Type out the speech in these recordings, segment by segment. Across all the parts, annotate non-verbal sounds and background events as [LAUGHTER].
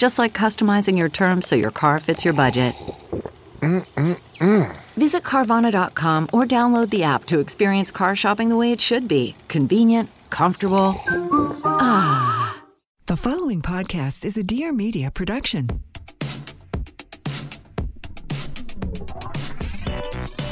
Just like customizing your terms so your car fits your budget. Mm-mm-mm. Visit Carvana.com or download the app to experience car shopping the way it should be convenient, comfortable. Ah. The following podcast is a Dear Media production.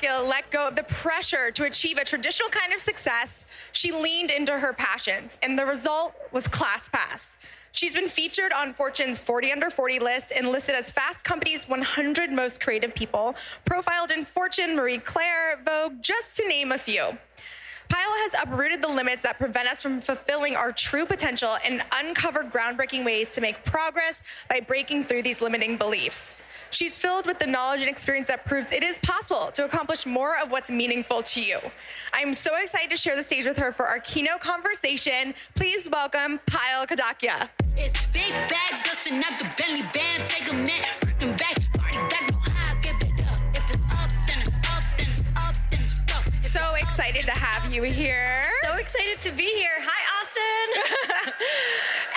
Kadakia let go of the pressure to achieve a traditional kind of success, she leaned into her passions, and the result was ClassPass. She's been featured on Fortune's 40 Under 40 list and listed as Fast Company's 100 most creative people, profiled in Fortune, Marie Claire, Vogue, just to name a few. Payal has uprooted the limits that prevent us from fulfilling our true potential and uncovered groundbreaking ways to make progress by breaking through these limiting beliefs. She's filled with the knowledge and experience that proves it is possible to accomplish more of what's meaningful to you. I'm so excited to share the stage with her for our keynote conversation. Please welcome Payal Kadakia. It's big bags band. Take a minute, back, excited to have you here. So excited to be here. Hi, Austin. [LAUGHS] [LAUGHS]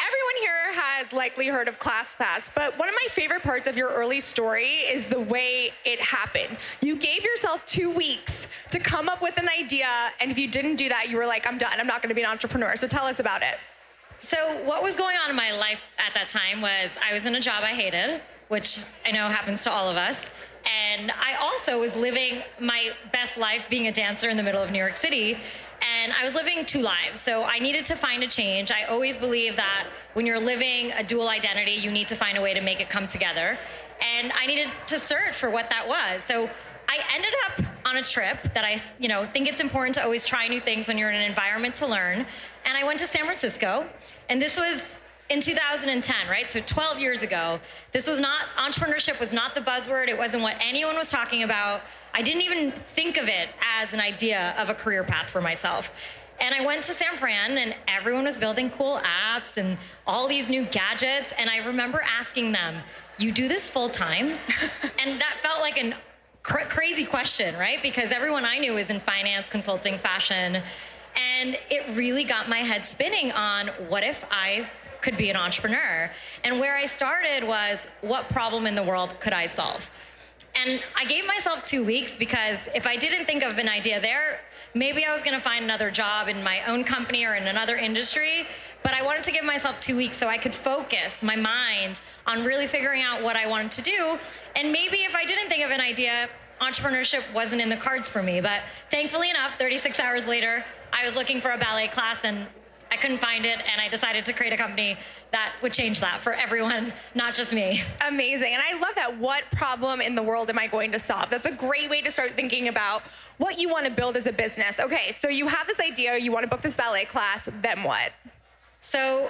Everyone here has likely heard of ClassPass, but one of my favorite parts of your early story is the way it happened. You gave yourself two weeks to come up with an idea, and if you didn't do that, you were like, I'm done. I'm not going to be an entrepreneur. So tell us about it. so, what was going on in my life at that time was I was in a job I hated, which I know happens to all of us. And I also was living my best life being a dancer in the middle of New York City. And I was living two lives. So I needed to find a change. I always believe that when you're living a dual identity, you need to find a way to make it come together. And I needed to search for what that was. So I ended up on a trip that I, you know, think it's important to always try new things when you're in an environment to learn. And I went to San Francisco, and this was in 2010, right? So 12 years ago. This was not entrepreneurship was not the buzzword. It wasn't what anyone was talking about. I didn't even think of it as an idea of a career path for myself. And I went to San Fran and everyone was building cool apps and all these new gadgets and I remember asking them, "You do this full time?" [LAUGHS] and that felt like an cra- crazy question, right? Because everyone I knew was in finance, consulting, fashion. And it really got my head spinning on what if I could be an entrepreneur? And where I started was what problem in the world could I solve? And I gave myself two weeks because if I didn't think of an idea there, maybe I was gonna find another job in my own company or in another industry. But I wanted to give myself two weeks so I could focus my mind on really figuring out what I wanted to do. And maybe if I didn't think of an idea, entrepreneurship wasn't in the cards for me. But thankfully enough, 36 hours later, I was looking for a ballet class and I couldn't find it, and I decided to create a company that would change that for everyone, not just me. Amazing. And I love that. What problem in the world am I going to solve? That's a great way to start thinking about what you want to build as a business. Okay, so you have this idea, you want to book this ballet class, then what? So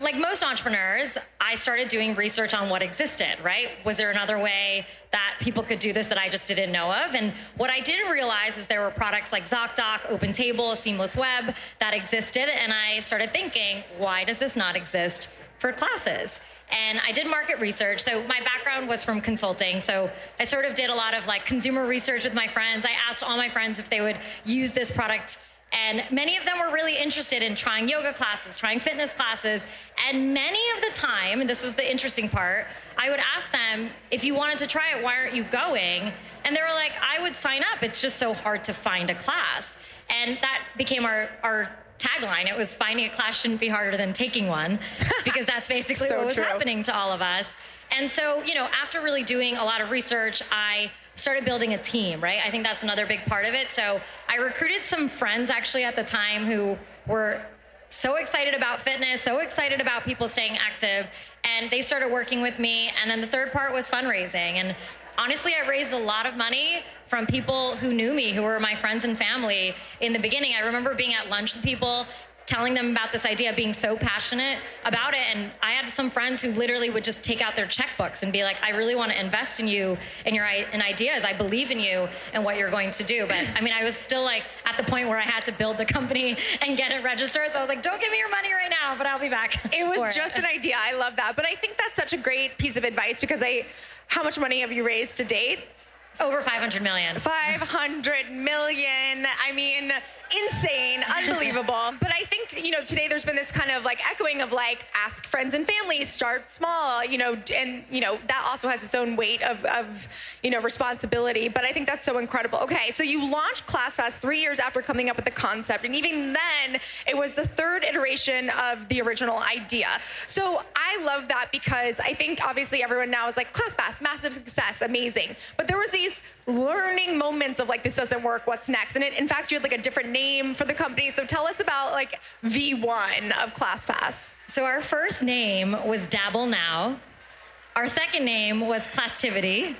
like most entrepreneurs, I started doing research on what existed, right? Was there another way that people could do this that I just didn't know of? And what I didn't realize is there were products like ZocDoc, OpenTable, Seamless Web that existed. And I started thinking, why does this not exist for classes? And I did market research. So my background was from consulting. So I sort of did a lot of like consumer research with my friends. I asked all my friends if they would use this product and many of them were really interested in trying yoga classes, trying fitness classes. And many of the time, and this was the interesting part, I would ask them, if you wanted to try it, why aren't you going? And they were like, I would sign up. It's just so hard to find a class. And that became our, our tagline. It was finding a class shouldn't be harder than taking one, [LAUGHS] because that's basically So what was true. happening to all of us. And so, you know, after really doing a lot of research, I started building a team, right? I think that's another big part of it. So I recruited some friends actually at the time who were so excited about fitness, so excited about people staying active, and they started working with me. And then the third part was fundraising. And honestly, I raised a lot of money from people who knew me, who were my friends and family in the beginning. I remember being at lunch with people telling them about this idea, being so passionate about it. And I had some friends who literally would just take out their checkbooks and be like, I really want to invest in you and your i- and ideas. I believe in you and what you're going to do. But I mean, I was still like at the point where I had to build the company and get it registered. So I was like, don't give me your money right now, but I'll be back. It was just an idea. I love that. But I think that's such a great piece of advice because I, how much money have you raised to date? over 500 million. 500 million. I mean, insane, unbelievable. [LAUGHS] but I think, you know, today there's been this kind of like echoing of like ask friends and family, start small, you know, and, you know, that also has its own weight of, of, you know, responsibility. But I think that's so incredible. Okay, so you launched ClassPass three years after coming up with the concept. And even then, it was the third iteration of the original idea. So I love that because I think obviously everyone now is like, ClassPass, massive success, amazing. But there was these learning moments of like this doesn't work what's next and it, in fact you had like a different name for the company so tell us about like v1 of classpass So our first name was Dabble Now. Our second name was Classtivity.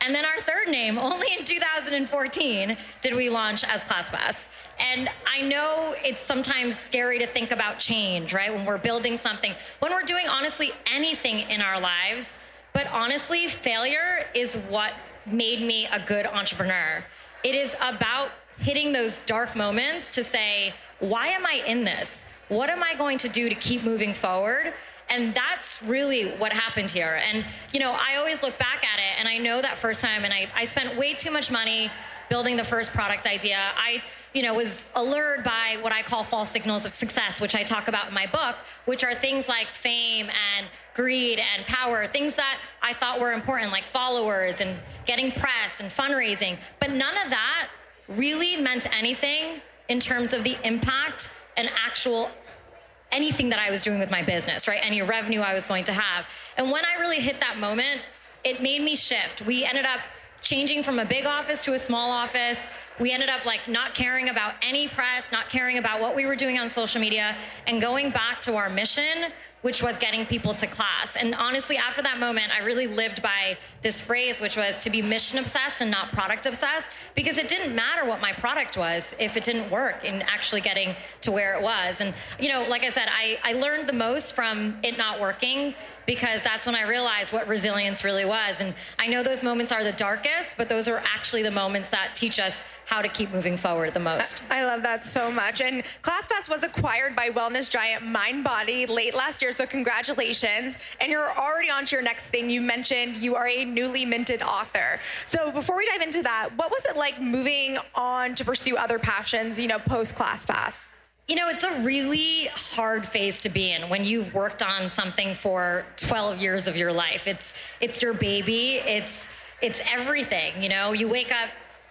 And then our third name, only in 2014 did we launch as ClassPass. And I know it's sometimes scary to think about change, right? When we're building something, when we're doing honestly anything in our lives. But honestly, failure is what made me a good entrepreneur. It is about hitting those dark moments to say, why am I in this? What am I going to do to keep moving forward? And that's really what happened here. And, you know, I always look back at it and I know that first time and I, I spent way too much money building the first product idea. I, you know, was allured by what I call false signals of success, which I talk about in my book, which are things like fame and greed and power, things that I thought were important, like followers and getting press and fundraising. But none of that really meant anything in terms of the impact and actual anything that I was doing with my business, right? Any revenue I was going to have. And when I really hit that moment, it made me shift. We ended up changing from a big office to a small office. We ended up like not caring about any press, not caring about what we were doing on social media, and going back to our mission, which was getting people to class. And honestly, after that moment, I really lived by this phrase, which was to be mission obsessed and not product obsessed, because it didn't matter what my product was if it didn't work in actually getting to where it was. And, you know, like I said, I, I learned the most from it not working because that's when I realized what resilience really was. And I know those moments are the darkest, but those are actually the moments that teach us how to keep moving forward the most. I love that so much. And ClassPass was acquired by wellness giant MindBody late last year, so congratulations. And you're already on to your next thing. You mentioned you are a newly minted author. So before we dive into that, what was it like moving on to pursue other passions, you know, post class pass? You know, it's a really hard phase to be in when you've worked on something for 12 years of your life. It's it's your baby. It's it's everything, you know. You wake up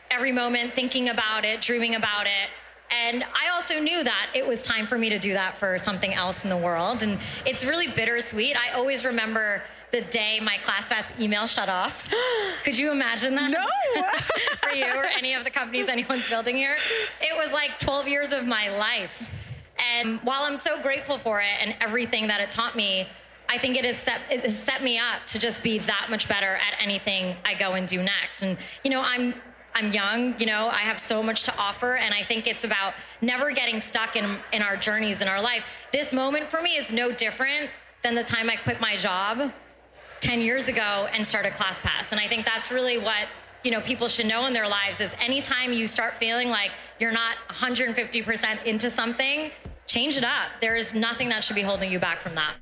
every moment thinking about it, dreaming about it. And I also knew that it was time for me to do that for something else in the world. And it's really bittersweet. I always remember the day my ClassPass email shut off. [GASPS] Could you imagine that? No. [LAUGHS] for you or any of the companies anyone's building here. It was like 12 years of my life. And while I'm so grateful for it and everything that it taught me, I think it has set it has set me up to just be that much better at anything I go and do next. And you know, I'm I'm young, you know, I have so much to offer. And I think it's about never getting stuck in, in our journeys in our life. This moment for me is no different than the time I quit my job 10 years ago and started ClassPass. And I think that's really what you know people should know in their lives is anytime you start feeling like you're not 150% into something, change it up. There is nothing that should be holding you back from that.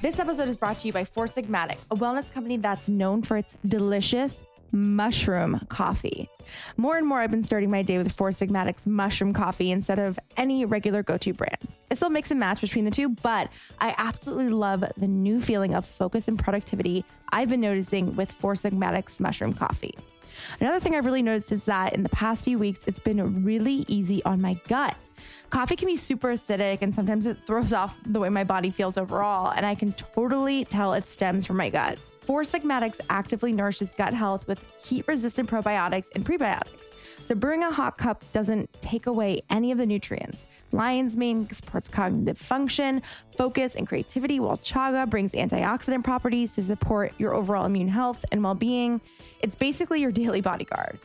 This episode is brought to you by Four Sigmatic, a wellness company that's known for its delicious mushroom coffee. More and more, I've been starting my day with Four Sigmatic's mushroom coffee instead of any regular go to brands. I still mix and match between the two, but I absolutely love the new feeling of focus and productivity I've been noticing with Four Sigmatic's mushroom coffee. Another thing I've really noticed is that in the past few weeks, it's been really easy on my gut. Coffee can be super acidic and sometimes it throws off the way my body feels overall, and I can totally tell it stems from my gut. Four Sigmatics actively nourishes gut health with heat resistant probiotics and prebiotics. So, brewing a hot cup doesn't take away any of the nutrients. Lion's mane supports cognitive function, focus, and creativity, while chaga brings antioxidant properties to support your overall immune health and well being. It's basically your daily bodyguard.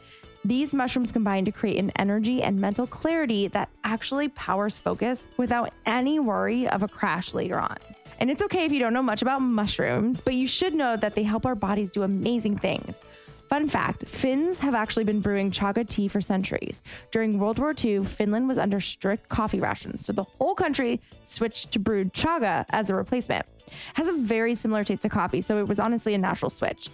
These mushrooms combine to create an energy and mental clarity that actually powers focus without any worry of a crash later on. And it's okay if you don't know much about mushrooms, but you should know that they help our bodies do amazing things. Fun fact Finns have actually been brewing chaga tea for centuries. During World War II, Finland was under strict coffee rations, so the whole country switched to brewed chaga as a replacement. It has a very similar taste to coffee, so it was honestly a natural switch.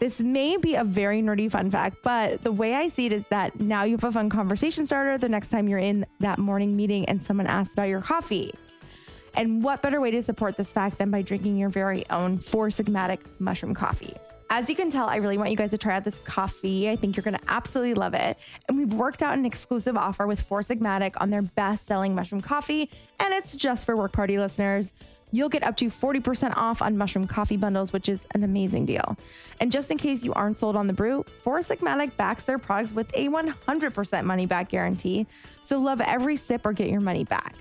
This may be a very nerdy fun fact, but the way I see it is that now you have a fun conversation starter the next time you're in that morning meeting and someone asks about your coffee. And what better way to support this fact than by drinking your very own Four Sigmatic mushroom coffee? As you can tell, I really want you guys to try out this coffee. I think you're going to absolutely love it. And we've worked out an exclusive offer with Four Sigmatic on their best selling mushroom coffee, and it's just for work party listeners. You'll get up to 40% off on mushroom coffee bundles, which is an amazing deal. And just in case you aren't sold on the brew, Four Sigmatic backs their products with a 100% money back guarantee. So love every sip or get your money back.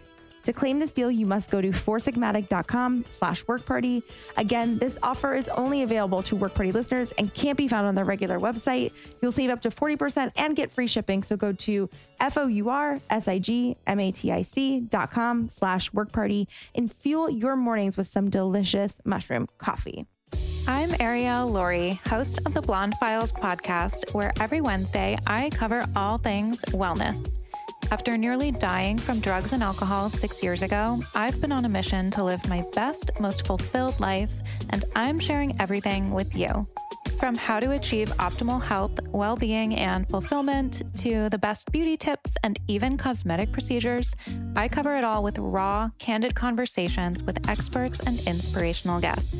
To claim this deal, you must go to foursigmatic.com slash workparty. Again, this offer is only available to Work Party listeners and can't be found on their regular website. You'll save up to 40% and get free shipping. So go to F-O-U-R-S-I-G-M-A-T-I-C dot com slash workparty and fuel your mornings with some delicious mushroom coffee. I'm Ariel Laurie, host of the Blonde Files podcast, where every Wednesday I cover all things wellness. After nearly dying from drugs and alcohol six years ago, I've been on a mission to live my best, most fulfilled life, and I'm sharing everything with you. From how to achieve optimal health, well being, and fulfillment to the best beauty tips and even cosmetic procedures, I cover it all with raw, candid conversations with experts and inspirational guests.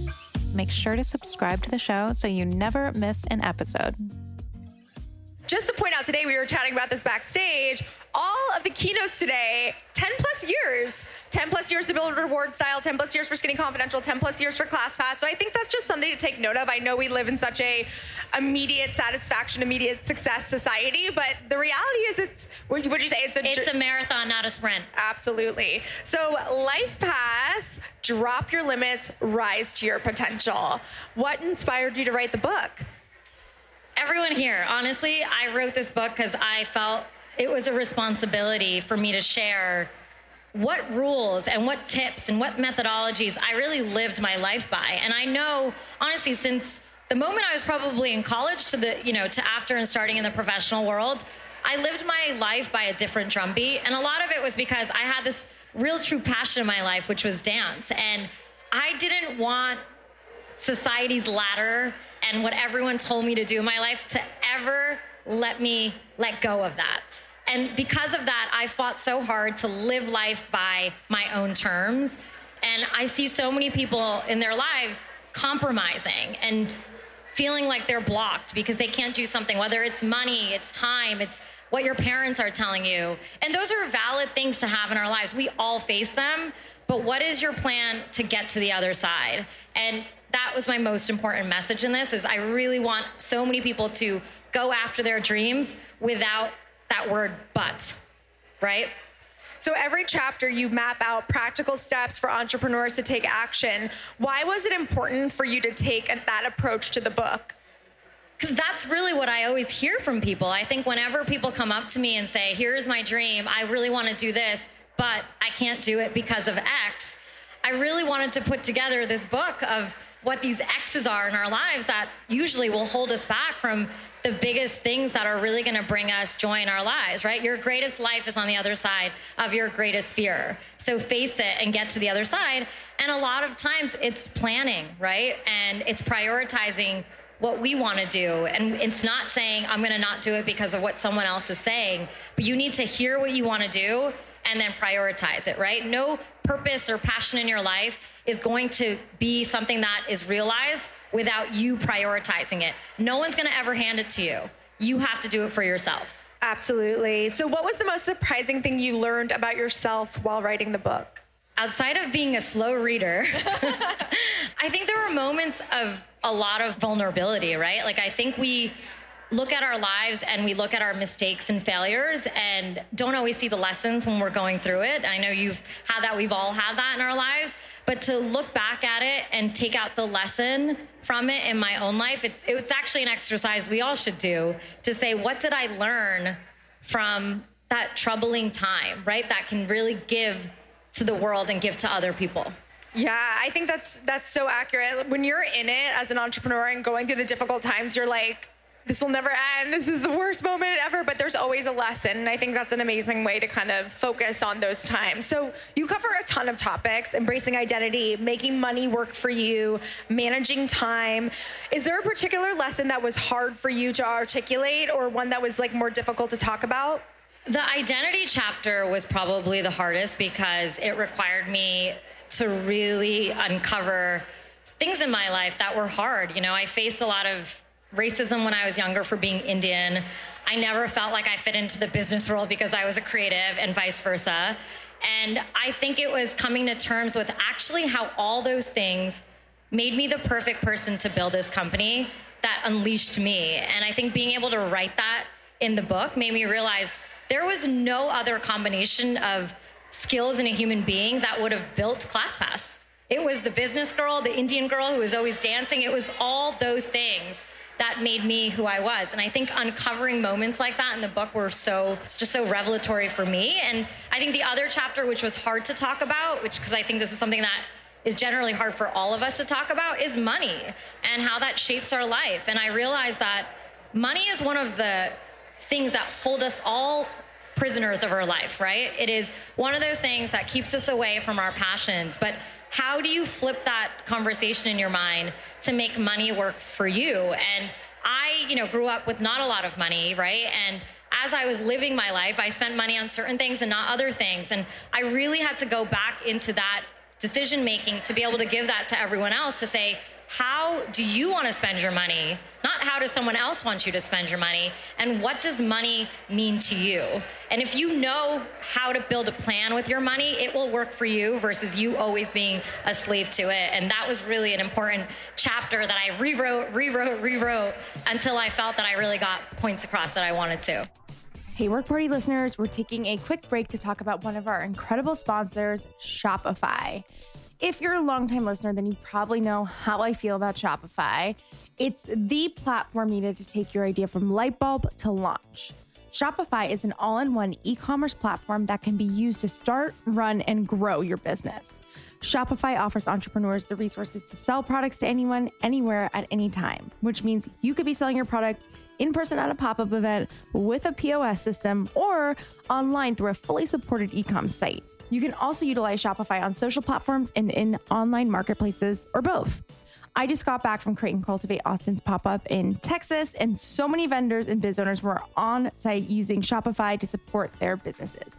Make sure to subscribe to the show so you never miss an episode. Just to point out, today we were chatting about this backstage. All of the keynotes today, 10 plus years. 10 plus years to build reward style, 10 plus years for Skinny Confidential, 10 plus years for ClassPass. So I think that's just something to take note of. I know we live in such a immediate satisfaction, immediate success society, but the reality is it's, would you say it's a... It's a marathon, not a sprint. Absolutely. So Life Pass, drop your limits, rise to your potential. What inspired you to write the book? Everyone here, honestly, I wrote this book because I felt it was a responsibility for me to share what rules and what tips and what methodologies I really lived my life by. And I know, honestly, since the moment I was probably in college to the, you know, to after and starting in the professional world, I lived my life by a different drumbeat. And a lot of it was because I had this real true passion in my life, which was dance. And I didn't want society's ladder and what everyone told me to do in my life to ever let me let go of that. And because of that, I fought so hard to live life by my own terms. And I see so many people in their lives compromising and feeling like they're blocked because they can't do something, whether it's money, it's time, it's what your parents are telling you. And those are valid things to have in our lives. We all face them, but what is your plan to get to the other side? And that was my most important message in this is I really want so many people to go after their dreams without that word but, right? So every chapter you map out practical steps for entrepreneurs to take action. Why was it important for you to take that approach to the book? because that's really what I always hear from people. I think whenever people come up to me and say, Here's my dream, I really want to do this, but I can't do it because of X, I really wanted to put together this book of what these X's are in our lives that usually will hold us back from the biggest things that are really going to bring us joy in our lives, right? Your greatest life is on the other side of your greatest fear. So face it and get to the other side. And a lot of times it's planning, right? And it's prioritizing what we want to do. And it's not saying, I'm going to not do it because of what someone else is saying, but you need to hear what you want to do and then prioritize it, right? No purpose or passion in your life is going to be something that is realized without you prioritizing it. No one's going to ever hand it to you. You have to do it for yourself. Absolutely. So, what was the most surprising thing you learned about yourself while writing the book? Outside of being a slow reader, [LAUGHS] I think there were moments of a lot of vulnerability, right? Like, I think we look at our lives and we look at our mistakes and failures and don't always see the lessons when we're going through it. I know you've had that, we've all had that in our lives, but to look back at it and take out the lesson from it in my own life, it's it's actually an exercise we all should do to say what did I learn from that troubling time, right? That can really give to the world and give to other people. Yeah, I think that's that's so accurate. When you're in it as an entrepreneur and going through the difficult times, you're like, this will never end. This is the worst moment ever, but there's always a lesson. And I think that's an amazing way to kind of focus on those times. So you cover a ton of topics embracing identity, making money work for you, managing time. Is there a particular lesson that was hard for you to articulate or one that was like more difficult to talk about? The identity chapter was probably the hardest because it required me to really uncover things in my life that were hard. You know, I faced a lot of racism when I was younger for being Indian. I never felt like I fit into the business world because I was a creative and vice versa. And I think it was coming to terms with actually how all those things made me the perfect person to build this company that unleashed me. And I think being able to write that in the book made me realize there was no other combination of skills in a human being that would have built ClassPass. It was the business girl, the Indian girl who was always dancing. It was all those things that made me who I was. And I think uncovering moments like that in the book were so just so revelatory for me. And I think the other chapter, which was hard to talk about, which because I think this is something that is generally hard for all of us to talk about, is money and how that shapes our life. And I realized that money is one of the things that hold us all prisoners of our life, right? It is one of those things that keeps us away from our passions. But how do you flip that conversation in your mind to make money work for you? And I, you know, grew up with not a lot of money, right? And as I was living my life, I spent money on certain things and not other things. And I really had to go back into that decision making to be able to give that to everyone else to say, how do you want to spend your money? Not how does someone else want you to spend your money? And what does money mean to you? And if you know how to build a plan with your money, it will work for you versus you always being a slave to it. And that was really an important chapter that I rewrote, rewrote, rewrote until I felt that I really got points across that I wanted to. Hey, Work Party listeners, we're taking a quick break to talk about one of our incredible sponsors, Shopify. If you're a longtime listener, then you probably know how I feel about Shopify. It's the platform needed to take your idea from light bulb to launch. Shopify is an all in one e commerce platform that can be used to start, run, and grow your business. Shopify offers entrepreneurs the resources to sell products to anyone, anywhere, at any time, which means you could be selling your products in person at a pop up event with a POS system or online through a fully supported e com site. You can also utilize Shopify on social platforms and in online marketplaces or both. I just got back from Create and Cultivate Austin's pop up in Texas, and so many vendors and biz owners were on site using Shopify to support their businesses.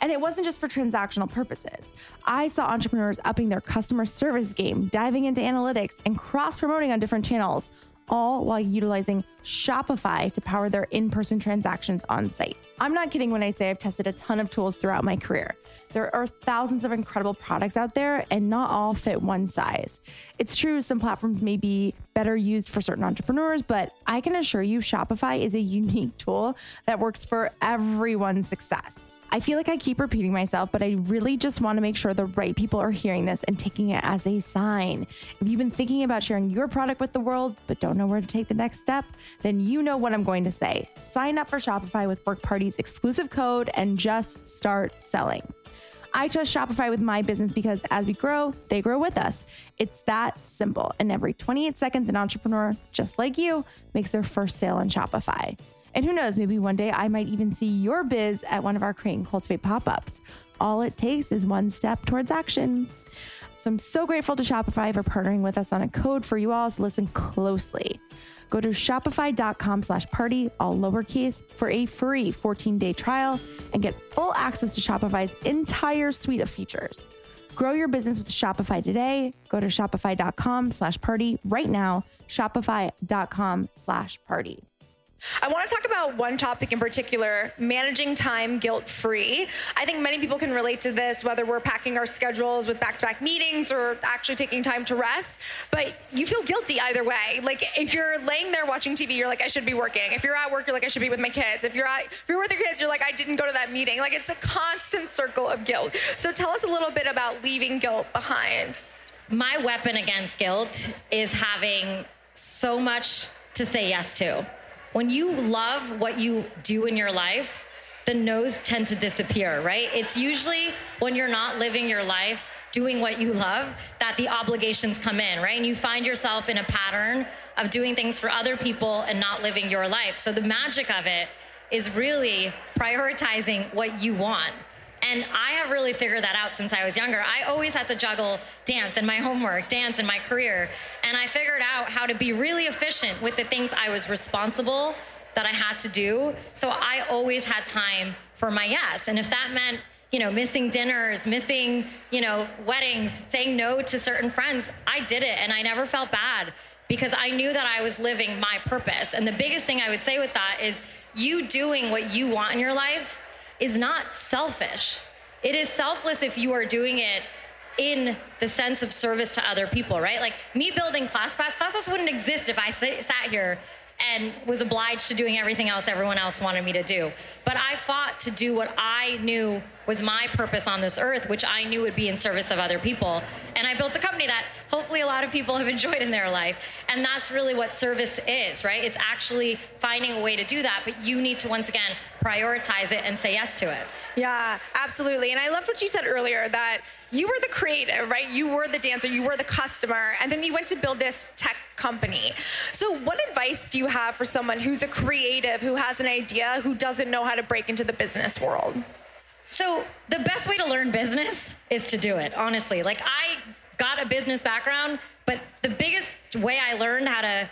And it wasn't just for transactional purposes. I saw entrepreneurs upping their customer service game, diving into analytics, and cross promoting on different channels, all while utilizing Shopify to power their in person transactions on site. I'm not kidding when I say I've tested a ton of tools throughout my career. There are thousands of incredible products out there, and not all fit one size. It's true, some platforms may be better used for certain entrepreneurs, but I can assure you, Shopify is a unique tool that works for everyone's success. I feel like I keep repeating myself, but I really just want to make sure the right people are hearing this and taking it as a sign. If you've been thinking about sharing your product with the world, but don't know where to take the next step, then you know what I'm going to say. Sign up for Shopify with Work Party's exclusive code and just start selling. I trust Shopify with my business because as we grow, they grow with us. It's that simple. And every 28 seconds, an entrepreneur just like you makes their first sale on Shopify. And who knows, maybe one day I might even see your biz at one of our Create and Cultivate pop ups. All it takes is one step towards action. So I'm so grateful to Shopify for partnering with us on a code for you all. So listen closely. Go to shopify.com slash party, all lowercase, for a free 14 day trial and get full access to Shopify's entire suite of features. Grow your business with Shopify today. Go to shopify.com slash party right now. Shopify.com slash party. I want to talk about one topic in particular managing time guilt free. I think many people can relate to this, whether we're packing our schedules with back to back meetings or actually taking time to rest. But you feel guilty either way. Like if you're laying there watching TV, you're like, I should be working. If you're at work, you're like, I should be with my kids. If you're, at, if you're with your kids, you're like, I didn't go to that meeting. Like it's a constant circle of guilt. So tell us a little bit about leaving guilt behind. My weapon against guilt is having so much to say yes to. When you love what you do in your life, the no's tend to disappear, right? It's usually when you're not living your life doing what you love that the obligations come in, right? And you find yourself in a pattern of doing things for other people and not living your life. So the magic of it is really prioritizing what you want. And I have really figured that out since I was younger. I always had to juggle dance and my homework, dance and my career. And I figured out how to be really efficient with the things I was responsible that I had to do. So I always had time for my yes. And if that meant, you know, missing dinners, missing, you know, weddings, saying no to certain friends, I did it and I never felt bad because I knew that I was living my purpose. And the biggest thing I would say with that is you doing what you want in your life is not selfish. It is selfless if you are doing it in the sense of service to other people, right? Like me building ClassPass, ClassPass wouldn't exist if I sat here and was obliged to doing everything else everyone else wanted me to do. But I fought to do what I knew was my purpose on this earth, which I knew would be in service of other people. And I built a company that hopefully a lot of people have [LAUGHS] enjoyed in their life. And that's really what service is, right? It's actually finding a way to do that, but you need to once again prioritize it and say yes to it. Yeah, absolutely. And I loved what you said earlier that you were the creative, right? You were the dancer, you were the customer, and then you went to build this tech company. So, what advice do you have for someone who's a creative, who has an idea, who doesn't know how to break into the business world? So, the best way to learn business is to do it, honestly. Like, I got a business background, but the biggest way I learned how to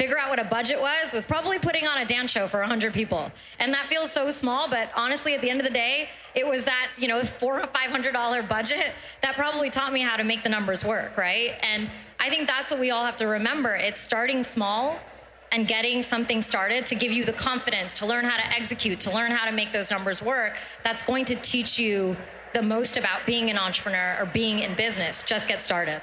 figure out what a budget was was probably putting on a dance show for 100 people. And that feels so small but honestly at the end of the day it was that you know four or five hundred dollar budget that probably taught me how to make the numbers work right? And i think that's what we all have to remember. It's starting small and getting something started to give you the confidence to learn how to execute to learn how to make those numbers work that's going to teach you the most about being an entrepreneur or being in business. Just get started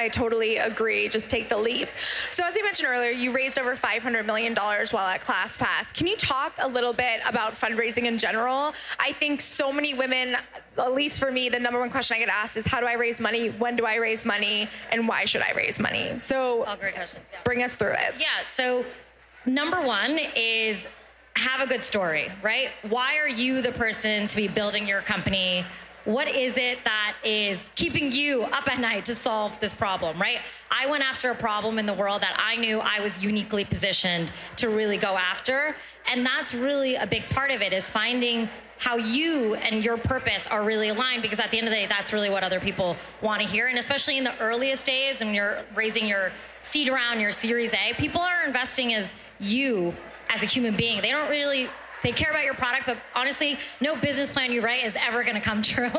I totally agree. Just take the leap. So, as you mentioned earlier, you raised over $500 million while at ClassPass. Can you talk a little bit about fundraising in general? I think so many women, at least for me, the number one question I get asked is how do I raise money? When do I raise money? And why should I raise money? So, All great questions. Yeah. bring us through it. Yeah. So, number one is have a good story, right? Why are you the person to be building your company? What is it that is keeping you up at night to solve this problem, right? I went after a problem in the world that I knew I was uniquely positioned to really go after. And that's really a big part of it is finding how you and your purpose are really aligned because at the end of the day that's really what other people want to hear and especially in the earliest days and you're raising your seed around your series a people are investing as you as a human being they don't really they care about your product, but honestly, no business plan you write is ever going to come [LAUGHS] true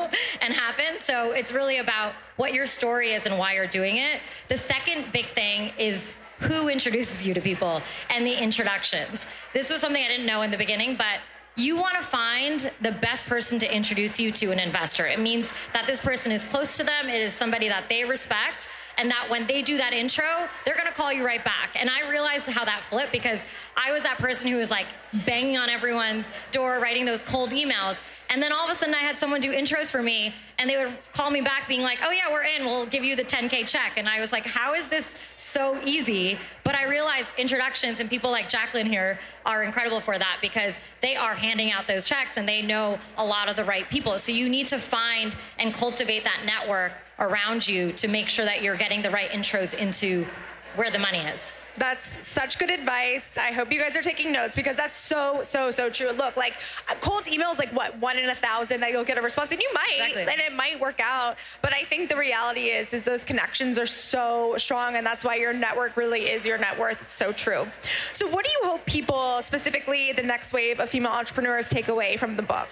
and happen. So it's really about what your story is and why you're doing it. The second big thing is who introduces you to people and the introductions. This was something I didn't know in the beginning, but you want to find the best person to introduce you to an investor. It means that this person is close to them, it is somebody that they respect, and that when they do that intro, they're gonna call you right back. And I realized how that flipped because I was that person who was like banging on everyone's door, writing those cold emails. And then all of a sudden I had someone do intros for me and they would call me back being like, oh yeah, we're in, we'll give you the 10K check. And I was like, how is this so easy? But I realized introductions and people like Jaclyn here are incredible for that because they are handing out those checks and they know a lot of the right people. So you need to find and cultivate that network around you to make sure that you're getting the right intros into where the money is. That's such good advice. I hope you guys are taking notes because that's so, so, so true. Look, like uh, cold email is like what, one in a thousand that you'll get a response, and you might, Exactly. and it might work out. But I think the reality is, is those connections are so strong, and that's why your network really is your net worth. It's so true. So, what do you hope people, specifically the next wave of female entrepreneurs, take away from the book?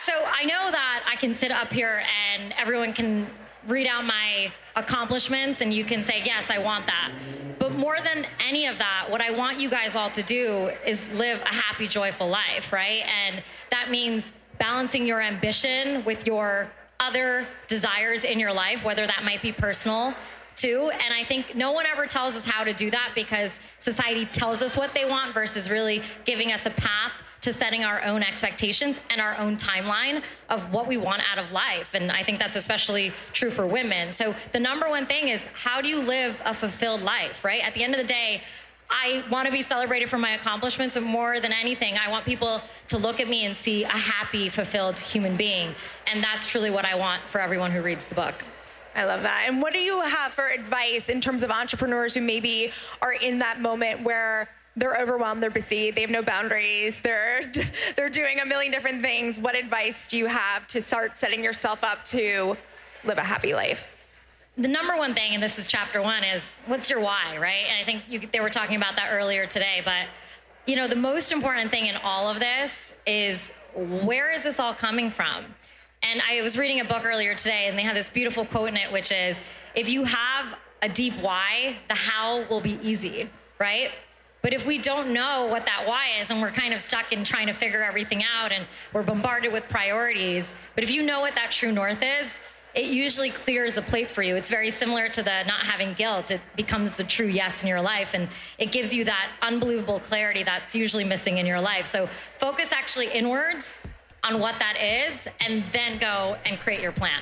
So I know that I can sit up here and everyone can read out my accomplishments and you can say, yes, I want that. More than any of that, what I want you guys all to do is live a happy, joyful life, right? And that means balancing your ambition with your other desires in your life, whether that might be personal too. And I think no one ever tells us how to do that because society tells us what they want versus really giving us a path to setting our own expectations and our own timeline of what we want out of life. And I think that's especially true for women. So the number one thing is how do you live a fulfilled life, right? At the end of the day, I want to be celebrated for my accomplishments, but more than anything, I want people to look at me and see a happy, fulfilled human being. And that's truly what I want for everyone who reads the book. I love that. And what do you have for advice in terms of entrepreneurs who maybe are in that moment where they're overwhelmed, they're busy, they have no boundaries, they're [LAUGHS] they're doing a million different things. What advice do you have to start setting yourself up to live a happy life? the number one thing, and this is chapter one, is what's your why, right? And I think you, they were talking about that earlier today, but you know, the most important thing in all of this is where is this all coming from? And I was reading a book earlier today, and they had this beautiful quote in it, which is if you have a deep why, the how will be easy, right? But if we don't know what that why is and we're kind of stuck in trying to figure everything out and we're bombarded with priorities, but if you know what that true north is, it usually clears the plate for you. It's very similar to the not having guilt. It becomes the true yes in your life and it gives you that unbelievable clarity that's usually missing in your life. So focus actually inwards on what that is and then go and create your plan.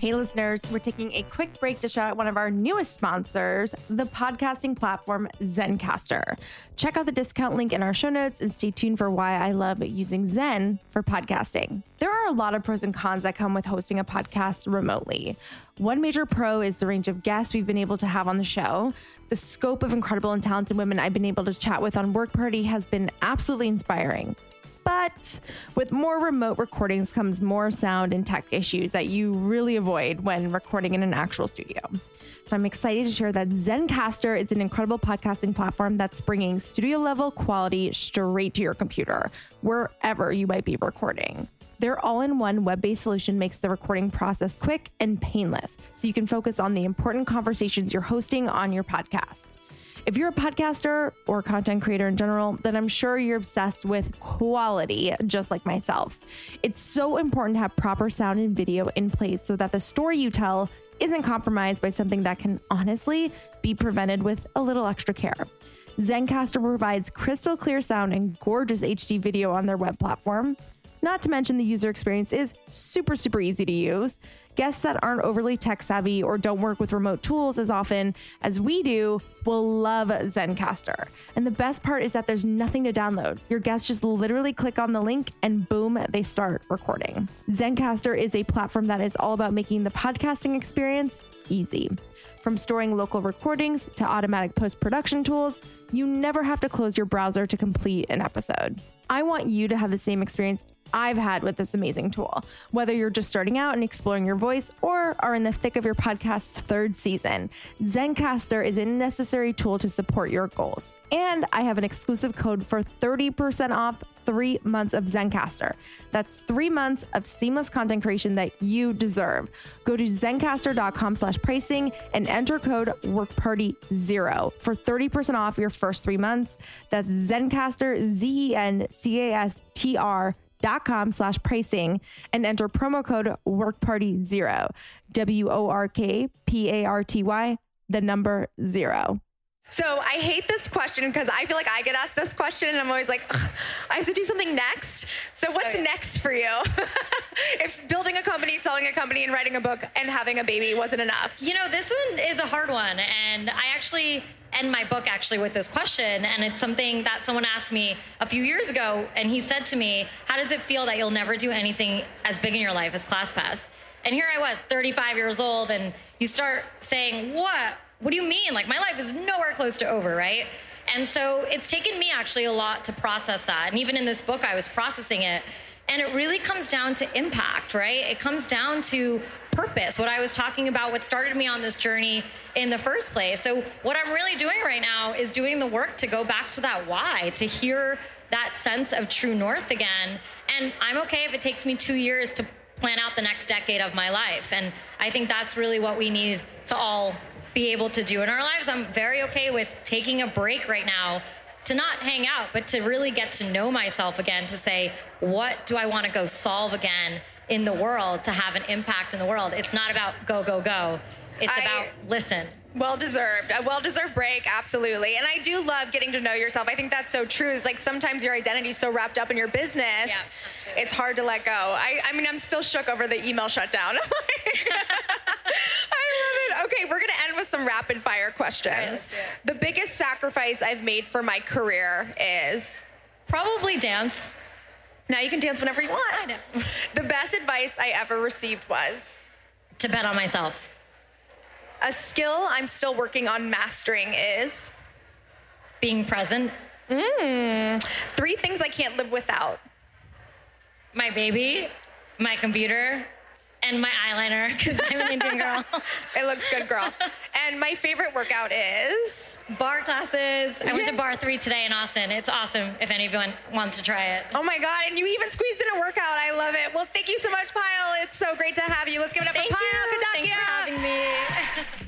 Hey, listeners, we're taking a quick break to shout out one of our newest sponsors, the podcasting platform Zencastr. Check out the discount link in our show notes and stay tuned for why I love using Zen for podcasting. There are a lot of pros and cons that come with hosting a podcast remotely. One major pro is the range of guests we've been able to have on the show. The scope of incredible and talented women I've been able to chat with on Work Party has been absolutely inspiring. But with more remote recordings comes more sound and tech issues that you really avoid when recording in an actual studio. So I'm excited to share that Zencastr is an incredible podcasting platform that's bringing studio level quality straight to your computer, wherever you might be recording. Their all in one web based solution makes the recording process quick and painless, so you can focus on the important conversations you're hosting on your podcast. If you're a podcaster or content creator in general, then I'm sure you're obsessed with quality, just like myself. It's so important to have proper sound and video in place so that the story you tell isn't compromised by something that can honestly be prevented with a little extra care. Zencastr provides crystal clear sound and gorgeous HD video on their web platform. Not to mention, the user experience is super, super easy to use. Guests that aren't overly tech savvy or don't work with remote tools as often as we do will love Zencastr. And the best part is that there's nothing to download. Your guests just literally click on the link and boom, they start recording. Zencastr is a platform that is all about making the podcasting experience easy. From storing local recordings to automatic post production tools, you never have to close your browser to complete an episode. I want you to have the same experience I've had with this amazing tool. Whether you're just starting out and exploring your voice or are in the thick of your podcast's third season, Zencastr is a necessary tool to support your goals. And I have an exclusive code for 30% off three months of Zencastr. That's three months of seamless content creation that you deserve. Go to zencastr.com slash pricing and enter code WorkParty0 for 30% off your first three months. That's Zencastr, Z E N C A S T R workparty.com slash pricing and enter promo code workparty0 w-o-r-k-p-a-r-t-y the number zero So I hate this question because I feel like I get asked this question and I'm always like, I have to do something next. So what's Okay. next for you? [LAUGHS] if building a company, selling a company, and writing a book and having a baby wasn't enough. You know, this one is a hard one. And I actually end my book actually with this question. And it's something that someone asked me a few years ago. And he said to me, How does it feel that you'll never do anything as big in your life as ClassPass? And here I was, 35 years old, and you start saying, What? What do you mean? Like, my life is nowhere close to over, right? And so it's taken me actually a lot to process that. And even in this book, I was processing it. And it really comes down to impact, right? It comes down to purpose, what I was talking about, what started me on this journey in the first place. So, what I'm really doing right now is doing the work to go back to that why, to hear that sense of true north again. And I'm okay if it takes me two years to plan out the next decade of my life. And I think that's really what we need to all be able to do in our lives. I'm very okay with taking a break right now to not hang out, but to really get to know myself again, to say, what do I want to go solve again in the world to have an impact in the world? It's not about go, go, go. It's I- about listen. Well deserved. A well deserved break, absolutely. And I do love getting to know yourself. I think that's so true. Is like sometimes your identity is so wrapped up in your business, Yeah, it's hard to let go. I, I mean, I'm still shook over the email shutdown. [LAUGHS] I'm like- love it. Okay, we're gonna end with some rapid fire questions. let's do it. the biggest sacrifice I've made for my career is Probably dance. now you can dance whenever you want. I know. [LAUGHS] The best advice I ever received was to bet on myself. A skill I'm still working on mastering is Being present. Mm, three things I can't live without. My baby, my computer, and my eyeliner, because I'm an Indian girl. [LAUGHS] It looks good, girl. and my favorite workout is barre classes. I went to barre3 today in Austin. It's awesome if anyone wants to try it. oh my god, and you even squeezed in a workout. I love it. Well, thank you so much, Payal. It's so great to have you. Let's give it up Thank for Payal you. Thanks for having me. [LAUGHS]